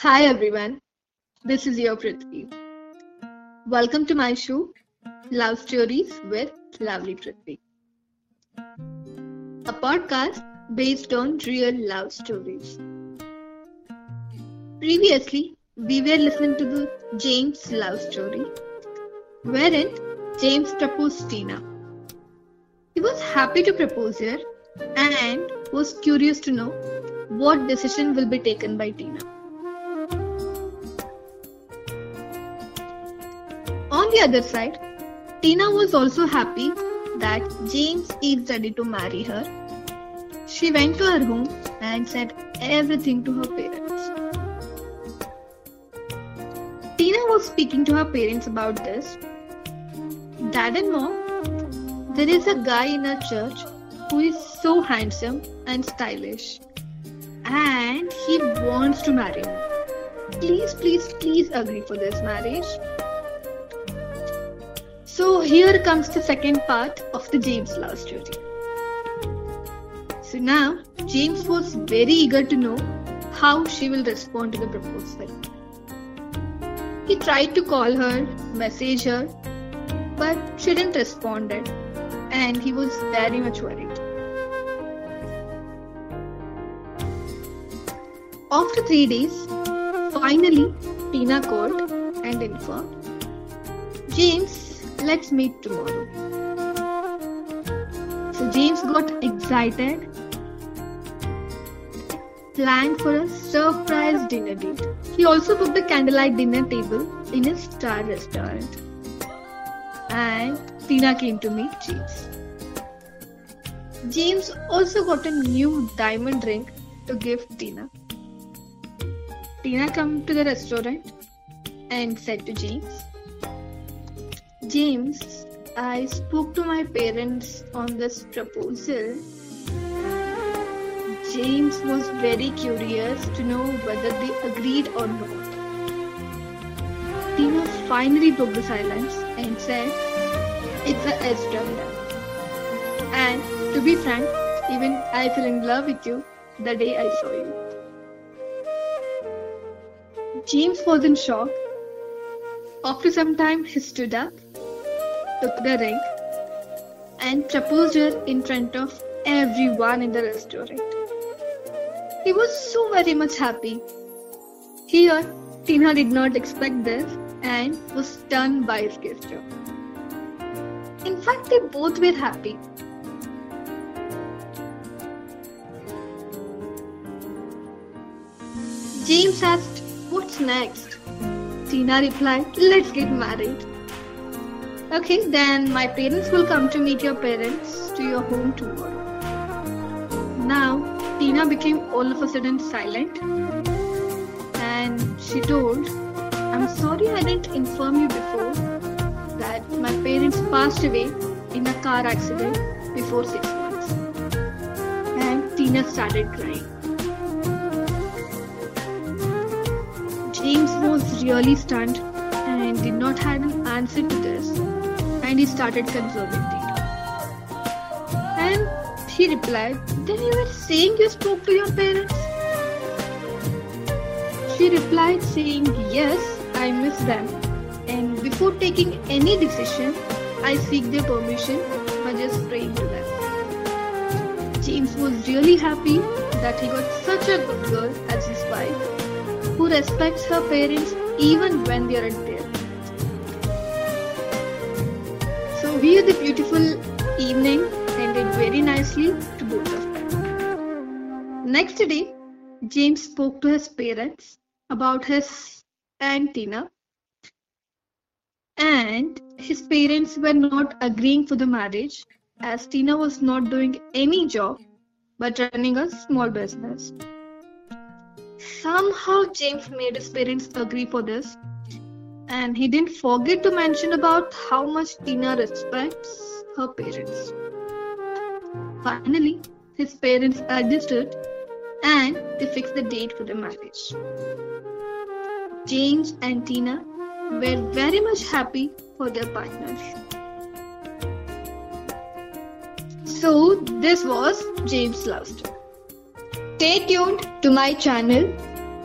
Hi everyone, this is your Pruthvi. Welcome to my show, Love Stories with Lovely Pruthvi. A podcast based on real love stories. Previously, we were listening to the James love story, wherein James proposed Tina. He was happy to propose her and was curious to know what decision will be taken by Tina. On the other side, Tina was also happy that James is ready to marry her. She went to her home and said everything to her parents. Tina was speaking to her parents about this. Dad and mom, there is a guy in our church who is so handsome and stylish, and he wants to marry me. Please, please, please agree for this marriage. So here comes the second part of the James love story. So now James was very eager to know how she will respond to the proposal. He tried to call her, message her, but she didn't respond and he was very much worried. After three days, finally Tina called and informed James Let's meet tomorrow. So James got excited, planned for a surprise dinner date. He also booked a candlelight dinner table in a star restaurant. And Tina came to meet James. James also got a new diamond ring to give Tina. Tina came to the restaurant and said to James, James, I spoke to my parents on this proposal. James was very curious to know whether they agreed or not. Tina finally broke the silence and said, It's a from And to be frank, even I fell in love with you the day I saw you. James was in shock. After some time, he stood up took the ring and proposed her in front of everyone in the restaurant. He was so very much happy. Here, Tina did not expect this and was stunned by his gesture. In fact, they both were happy. James asked, What's next? Tina replied, Let's get married. Okay, then my parents will come to meet your parents to your home tomorrow. Now, Tina became all of a sudden silent and she told, I'm sorry I didn't inform you before that my parents passed away in a car accident before six months. And Tina started crying. James was really stunned and did not have an answer to this and he started conserving data. And he replied, Then you were saying you spoke to your parents? She replied, saying, Yes, I miss them. And before taking any decision, I seek their permission by just praying to them. James was really happy that he got such a good girl as his wife who respects her parents even when they aren't there. We the beautiful evening ended very nicely to both of them. Next day, James spoke to his parents about his Aunt Tina, and his parents were not agreeing for the marriage as Tina was not doing any job but running a small business. Somehow, James made his parents agree for this and he didn't forget to mention about how much Tina respects her parents. Finally, his parents understood and they fixed the date for the marriage. James and Tina were very much happy for their partners. So, this was James' love story. Stay tuned to my channel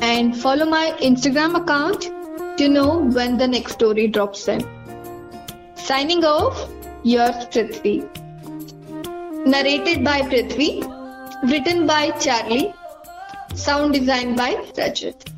and follow my Instagram account to know when the next story drops in. Signing off, yours Pruthvi. Narrated by Pruthvi, written by Charlie, sound design by Rajat.